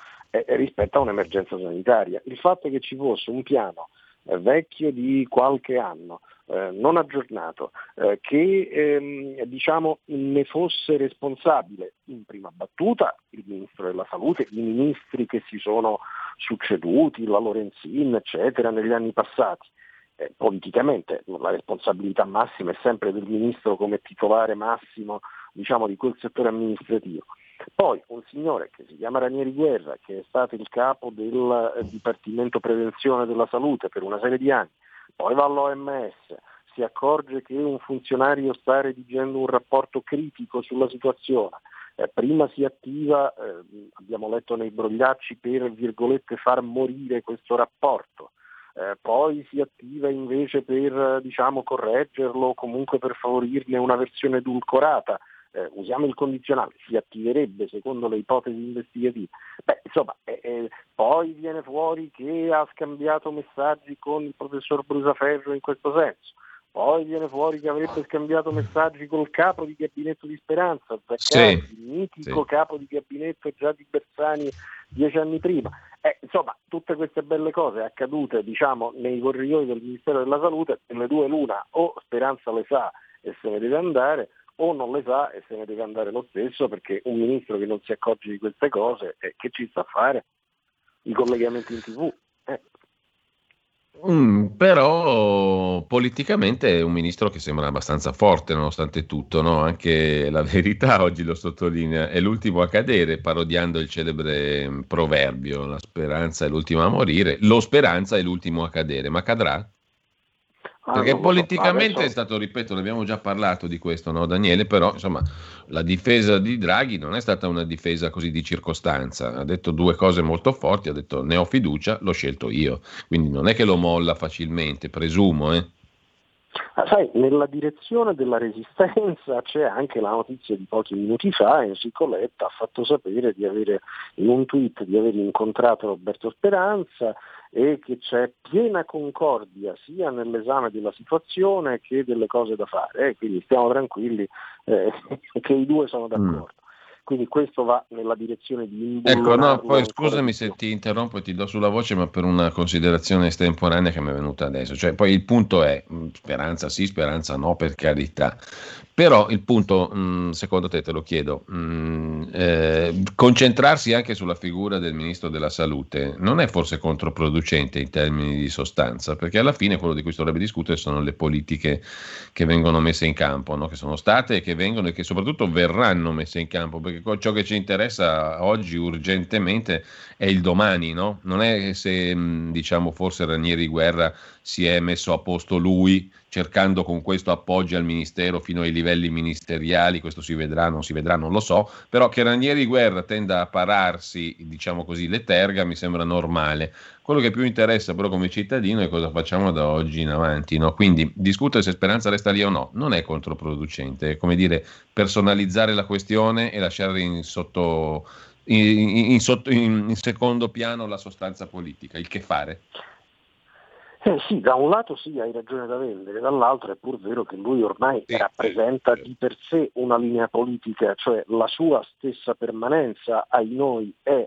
eh, rispetto a un'emergenza sanitaria. Il fatto che ci fosse un piano eh, vecchio di qualche anno, eh, non aggiornato, eh, che ehm, diciamo, ne fosse responsabile in prima battuta il Ministro della Salute, i ministri che si sono succeduti, la Lorenzin, eccetera, negli anni passati. Eh, politicamente la responsabilità massima è sempre del Ministro come titolare massimo diciamo, di quel settore amministrativo. Poi un signore che si chiama Ranieri Guerra, che è stato il capo del eh, Dipartimento Prevenzione della Salute per una serie di anni, poi va all'OMS, si accorge che un funzionario sta redigendo un rapporto critico sulla situazione, eh, prima si attiva, eh, abbiamo letto nei brogliacci, per virgolette far morire questo rapporto, eh, poi si attiva invece per diciamo, correggerlo o comunque per favorirne una versione edulcorata eh, usiamo il condizionale, si attiverebbe secondo le ipotesi investigative. Beh, insomma, eh, eh, poi viene fuori che ha scambiato messaggi con il professor Brusaferro in questo senso. Poi viene fuori che avrebbe scambiato messaggi col capo di gabinetto di Speranza, Zaccari, Sì, il mitico sì. capo di gabinetto già di Bersani dieci anni prima. Eh, insomma, tutte queste belle cose accadute diciamo, nei corridoi del Ministero della Salute, nelle due l'una o Speranza le sa e se ne deve andare, o non le sa e se ne deve andare lo stesso perché un ministro che non si accorge di queste cose, eh, che ci sta a fare? I collegamenti in tv. Eh, Mm, però politicamente è un ministro che sembra abbastanza forte nonostante tutto, no? anche la verità oggi lo sottolinea, è l'ultimo a cadere, parodiando il celebre mm, proverbio, la speranza è l'ultima a morire, lo speranza è l'ultimo a cadere, ma cadrà? Ah, Perché politicamente è stato, ripeto, ne abbiamo già parlato di questo, no, Daniele? Però insomma la difesa di Draghi non è stata una difesa così di circostanza. Ha detto due cose molto forti, ha detto ne ho fiducia, l'ho scelto io. Quindi non è che lo molla facilmente, presumo, eh. Ah, sai, nella direzione della resistenza c'è anche la notizia di pochi minuti fa, Enrico Letta ha fatto sapere di avere in un tweet di aver incontrato Roberto Speranza e che c'è piena concordia sia nell'esame della situazione che delle cose da fare, eh, quindi stiamo tranquilli eh, che i due sono d'accordo. Quindi questo va nella direzione di Ecco, no, poi scusami se ti interrompo e ti do sulla voce, ma per una considerazione estemporanea che mi è venuta adesso. Cioè, poi il punto è, mh, speranza sì, speranza no, per carità. Però il punto, mh, secondo te, te lo chiedo, mh, eh, concentrarsi anche sulla figura del Ministro della Salute non è forse controproducente in termini di sostanza? Perché alla fine quello di cui si dovrebbe discutere sono le politiche che vengono messe in campo, no? che sono state e che vengono e che soprattutto verranno messe in campo, perché co- ciò che ci interessa oggi urgentemente è il domani, no? non è se mh, diciamo forse Ranieri Guerra si è messo a posto lui cercando con questo appoggi al ministero fino ai livelli ministeriali, questo si vedrà, non si vedrà, non lo so, però che Ranieri Guerra tenda a pararsi, diciamo così, le terga mi sembra normale. Quello che più interessa però come cittadino è cosa facciamo da oggi in avanti, no? Quindi discutere se Speranza resta lì o no non è controproducente, è come dire personalizzare la questione e lasciare in sotto in, in sotto- in- secondo piano la sostanza politica, il che fare. Eh sì, da un lato sì, hai ragione da vendere, dall'altro è pur vero che lui ormai rappresenta di per sé una linea politica, cioè la sua stessa permanenza ai noi è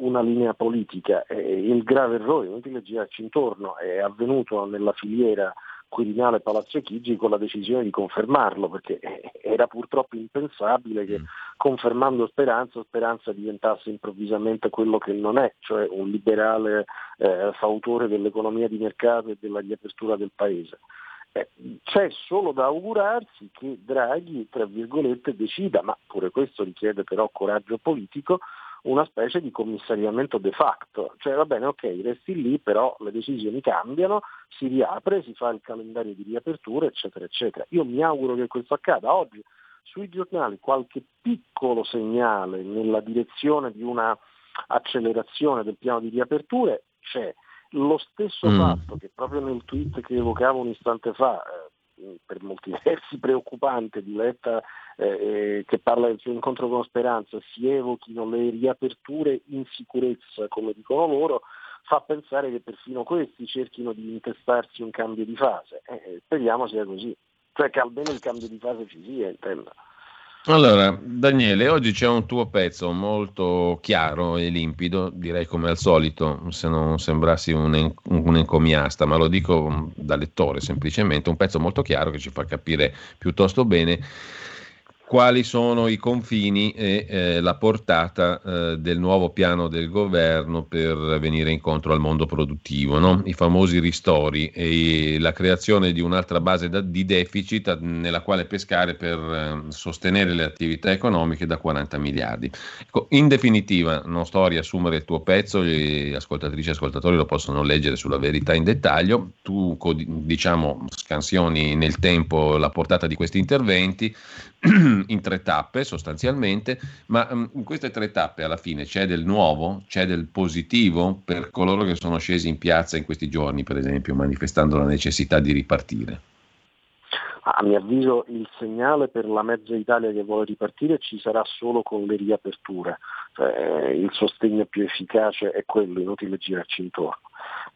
una linea politica. E il grave errore, inutile girarci intorno, è avvenuto nella filiera Quirinale Palazzo Chigi con la decisione di confermarlo, perché eh, era purtroppo impensabile che confermando Speranza, Speranza diventasse improvvisamente quello che non è, cioè un liberale eh, fautore dell'economia di mercato e della riapertura del paese. Eh, c'è solo da augurarsi che Draghi, tra virgolette, decida, ma pure questo richiede però coraggio politico, una specie di commissariamento de facto, cioè va bene, ok, resti lì, però le decisioni cambiano, si riapre, si fa il calendario di riapertura, eccetera, eccetera. Io mi auguro che questo accada oggi. Sui giornali qualche piccolo segnale nella direzione di una accelerazione del piano di riaperture c'è. Lo stesso Mm. fatto che proprio nel tweet che evocavo un istante fa, eh, per molti versi preoccupante di Letta eh, eh, che parla del suo incontro con Speranza, si evochino le riaperture in sicurezza, come dicono loro, fa pensare che perfino questi cerchino di intestarsi un cambio di fase. Eh, eh, speriamo sia così, cioè che almeno il cambio di fase ci sia, intendo. Allora, Daniele, oggi c'è un tuo pezzo molto chiaro e limpido, direi come al solito, se non sembrassi un, un encomiasta, ma lo dico da lettore semplicemente, un pezzo molto chiaro che ci fa capire piuttosto bene quali sono i confini e eh, la portata eh, del nuovo piano del governo per venire incontro al mondo produttivo, no? i famosi ristori e la creazione di un'altra base da, di deficit nella quale pescare per eh, sostenere le attività economiche da 40 miliardi. Ecco, in definitiva, non sto a riassumere il tuo pezzo, gli ascoltatrici e ascoltatori lo possono leggere sulla verità in dettaglio, tu diciamo scansioni nel tempo la portata di questi interventi, in tre tappe sostanzialmente, ma um, in queste tre tappe alla fine c'è del nuovo, c'è del positivo per coloro che sono scesi in piazza in questi giorni, per esempio, manifestando la necessità di ripartire. A mio avviso il segnale per la mezza Italia che vuole ripartire ci sarà solo con le riaperture, cioè, il sostegno più efficace è quello, inutile girarci intorno.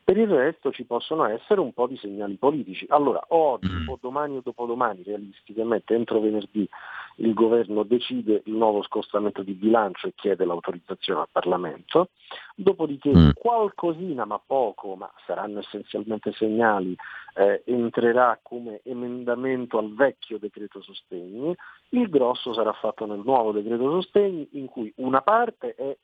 Per il resto ci possono essere un po' di segnali politici. Allora, oggi mm. o domani o dopodomani, realisticamente entro venerdì, il governo decide il nuovo scostamento di bilancio e chiede l'autorizzazione al Parlamento, dopodiché mm. qualcosina, ma poco, ma saranno essenzialmente segnali, eh, entrerà come emendamento al vecchio decreto sostegni, il grosso sarà fatto nel nuovo decreto sostegni in cui una parte è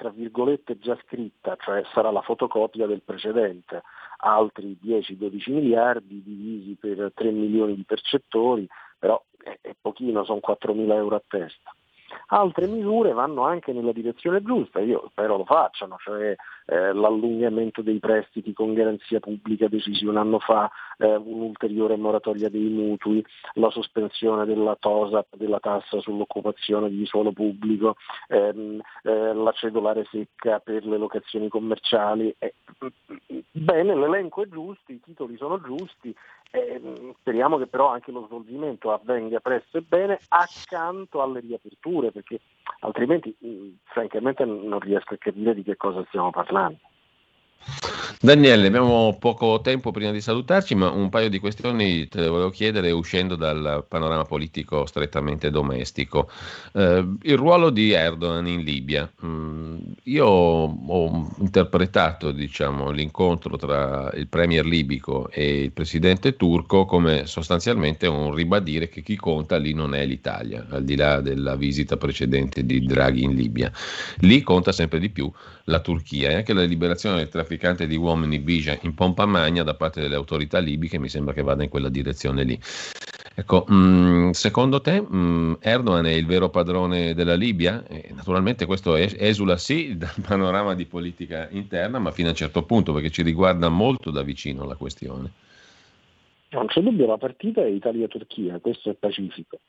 tra virgolette già scritta, cioè sarà la fotocopia del precedente, altri 10-12 miliardi divisi per 3 milioni di percettori, però è, è pochino, sono 4 mila euro a testa. Altre misure vanno anche nella direzione giusta, io spero lo facciano, cioè eh, l'allungamento dei prestiti con garanzia pubblica decisi un anno fa, eh, un'ulteriore moratoria dei mutui, la sospensione della TOSAP, della tassa sull'occupazione di suolo pubblico, ehm, eh, la cedolare secca per le locazioni commerciali. Eh, bene, l'elenco è giusto, i titoli sono giusti, eh, speriamo che però anche lo svolgimento avvenga presto e bene accanto alle riaperture, perché altrimenti mh, francamente non riesco a capire di che cosa stiamo parlando. month. Daniele, abbiamo poco tempo prima di salutarci, ma un paio di questioni te le volevo chiedere uscendo dal panorama politico strettamente domestico. Eh, il ruolo di Erdogan in Libia. Mm, io ho interpretato diciamo, l'incontro tra il premier libico e il presidente turco come sostanzialmente un ribadire che chi conta lì non è l'Italia, al di là della visita precedente di Draghi in Libia. Lì conta sempre di più la Turchia e anche la liberazione del trafficante di uomini Bija in pompa magna da parte delle autorità libiche mi sembra che vada in quella direzione lì. Ecco, mm, secondo te mm, Erdogan è il vero padrone della Libia? Naturalmente questo es- esula sì dal panorama di politica interna, ma fino a un certo punto perché ci riguarda molto da vicino la questione. Non c'è dubbio, la partita è Italia-Turchia, questo è pacifico.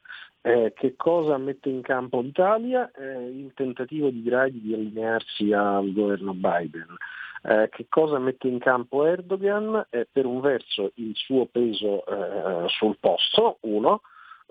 Eh, che cosa mette in campo l'Italia? Eh, il tentativo di Draghi di allinearsi al governo Biden. Eh, che cosa mette in campo Erdogan? per un verso il suo peso eh, sul posto, uno,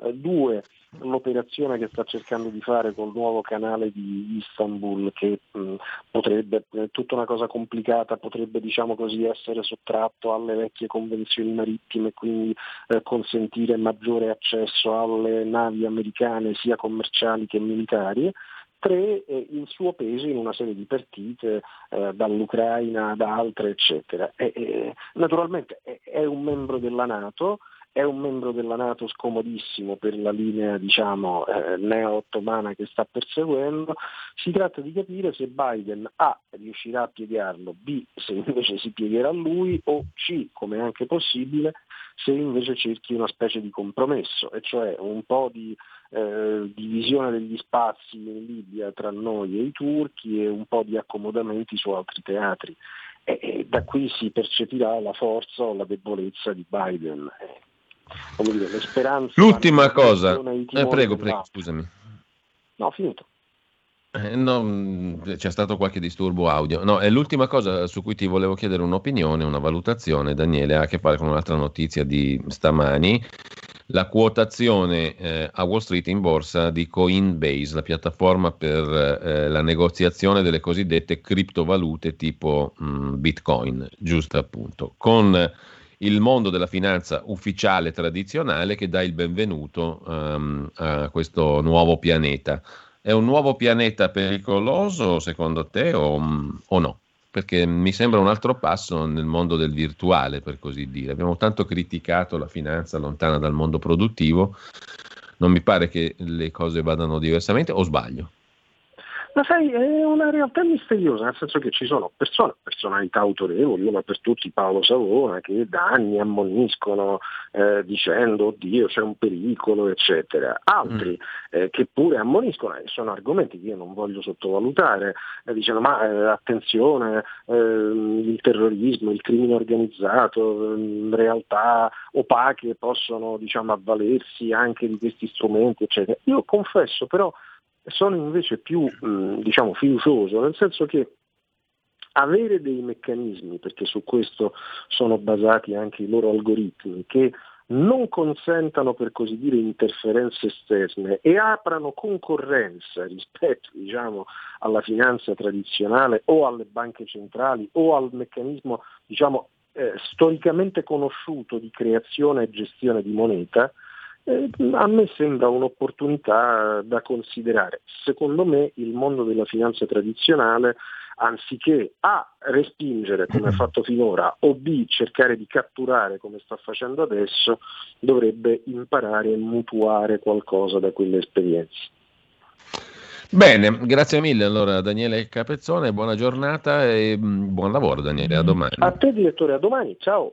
eh, due, l'operazione che sta cercando di fare col nuovo canale di Istanbul che mh, potrebbe, è tutta una cosa complicata, potrebbe diciamo così essere sottratto alle vecchie convenzioni marittime quindi eh, consentire maggiore accesso alle navi americane sia commerciali che militari tre eh, il suo peso in una serie di partite eh, dall'Ucraina ad altre eccetera. E, e, naturalmente è, è, un membro della Nato, è un membro della Nato scomodissimo per la linea diciamo, eh, neo-ottomana che sta perseguendo, si tratta di capire se Biden A riuscirà a piegarlo, B se invece si piegherà lui o C, come è anche possibile, se invece cerchi una specie di compromesso, e cioè un po' di eh, divisione degli spazi in Libia tra noi e i turchi e un po' di accomodamenti su altri teatri. E, e da qui si percepirà la forza o la debolezza di Biden. Eh, dire, le speranze. L'ultima cosa, eh, prego, prego, scusami. No, finito. Eh, no, c'è stato qualche disturbo audio. No, è l'ultima cosa su cui ti volevo chiedere un'opinione, una valutazione, Daniele, ha a che fare con un'altra notizia di stamani. La quotazione eh, a Wall Street in borsa di Coinbase, la piattaforma per eh, la negoziazione delle cosiddette criptovalute tipo mh, Bitcoin, giusto appunto, con il mondo della finanza ufficiale tradizionale che dà il benvenuto um, a questo nuovo pianeta. È un nuovo pianeta pericoloso secondo te o, o no? Perché mi sembra un altro passo nel mondo del virtuale, per così dire. Abbiamo tanto criticato la finanza lontana dal mondo produttivo, non mi pare che le cose vadano diversamente o sbaglio? Ma sai, è una realtà misteriosa, nel senso che ci sono persone, personalità autorevoli, una per tutti Paolo Savona, che da anni ammoniscono eh, dicendo oddio c'è un pericolo, eccetera. Altri mm. eh, che pure ammoniscono, e sono argomenti che io non voglio sottovalutare, eh, dicono ma eh, attenzione, ehm, il terrorismo, il crimine organizzato, ehm, realtà opache possono diciamo, avvalersi anche di questi strumenti, eccetera. Io confesso però sono invece più mh, diciamo, fiducioso, nel senso che avere dei meccanismi, perché su questo sono basati anche i loro algoritmi, che non consentano per così dire interferenze esterne e aprano concorrenza rispetto diciamo, alla finanza tradizionale o alle banche centrali o al meccanismo diciamo, eh, storicamente conosciuto di creazione e gestione di moneta, eh, a me sembra un'opportunità da considerare. Secondo me il mondo della finanza tradizionale, anziché A respingere come ha fatto finora o B cercare di catturare come sta facendo adesso, dovrebbe imparare e mutuare qualcosa da quelle esperienze. Bene, grazie mille allora Daniele Capezzone, buona giornata e mm, buon lavoro Daniele, a domani. A te direttore, a domani, ciao.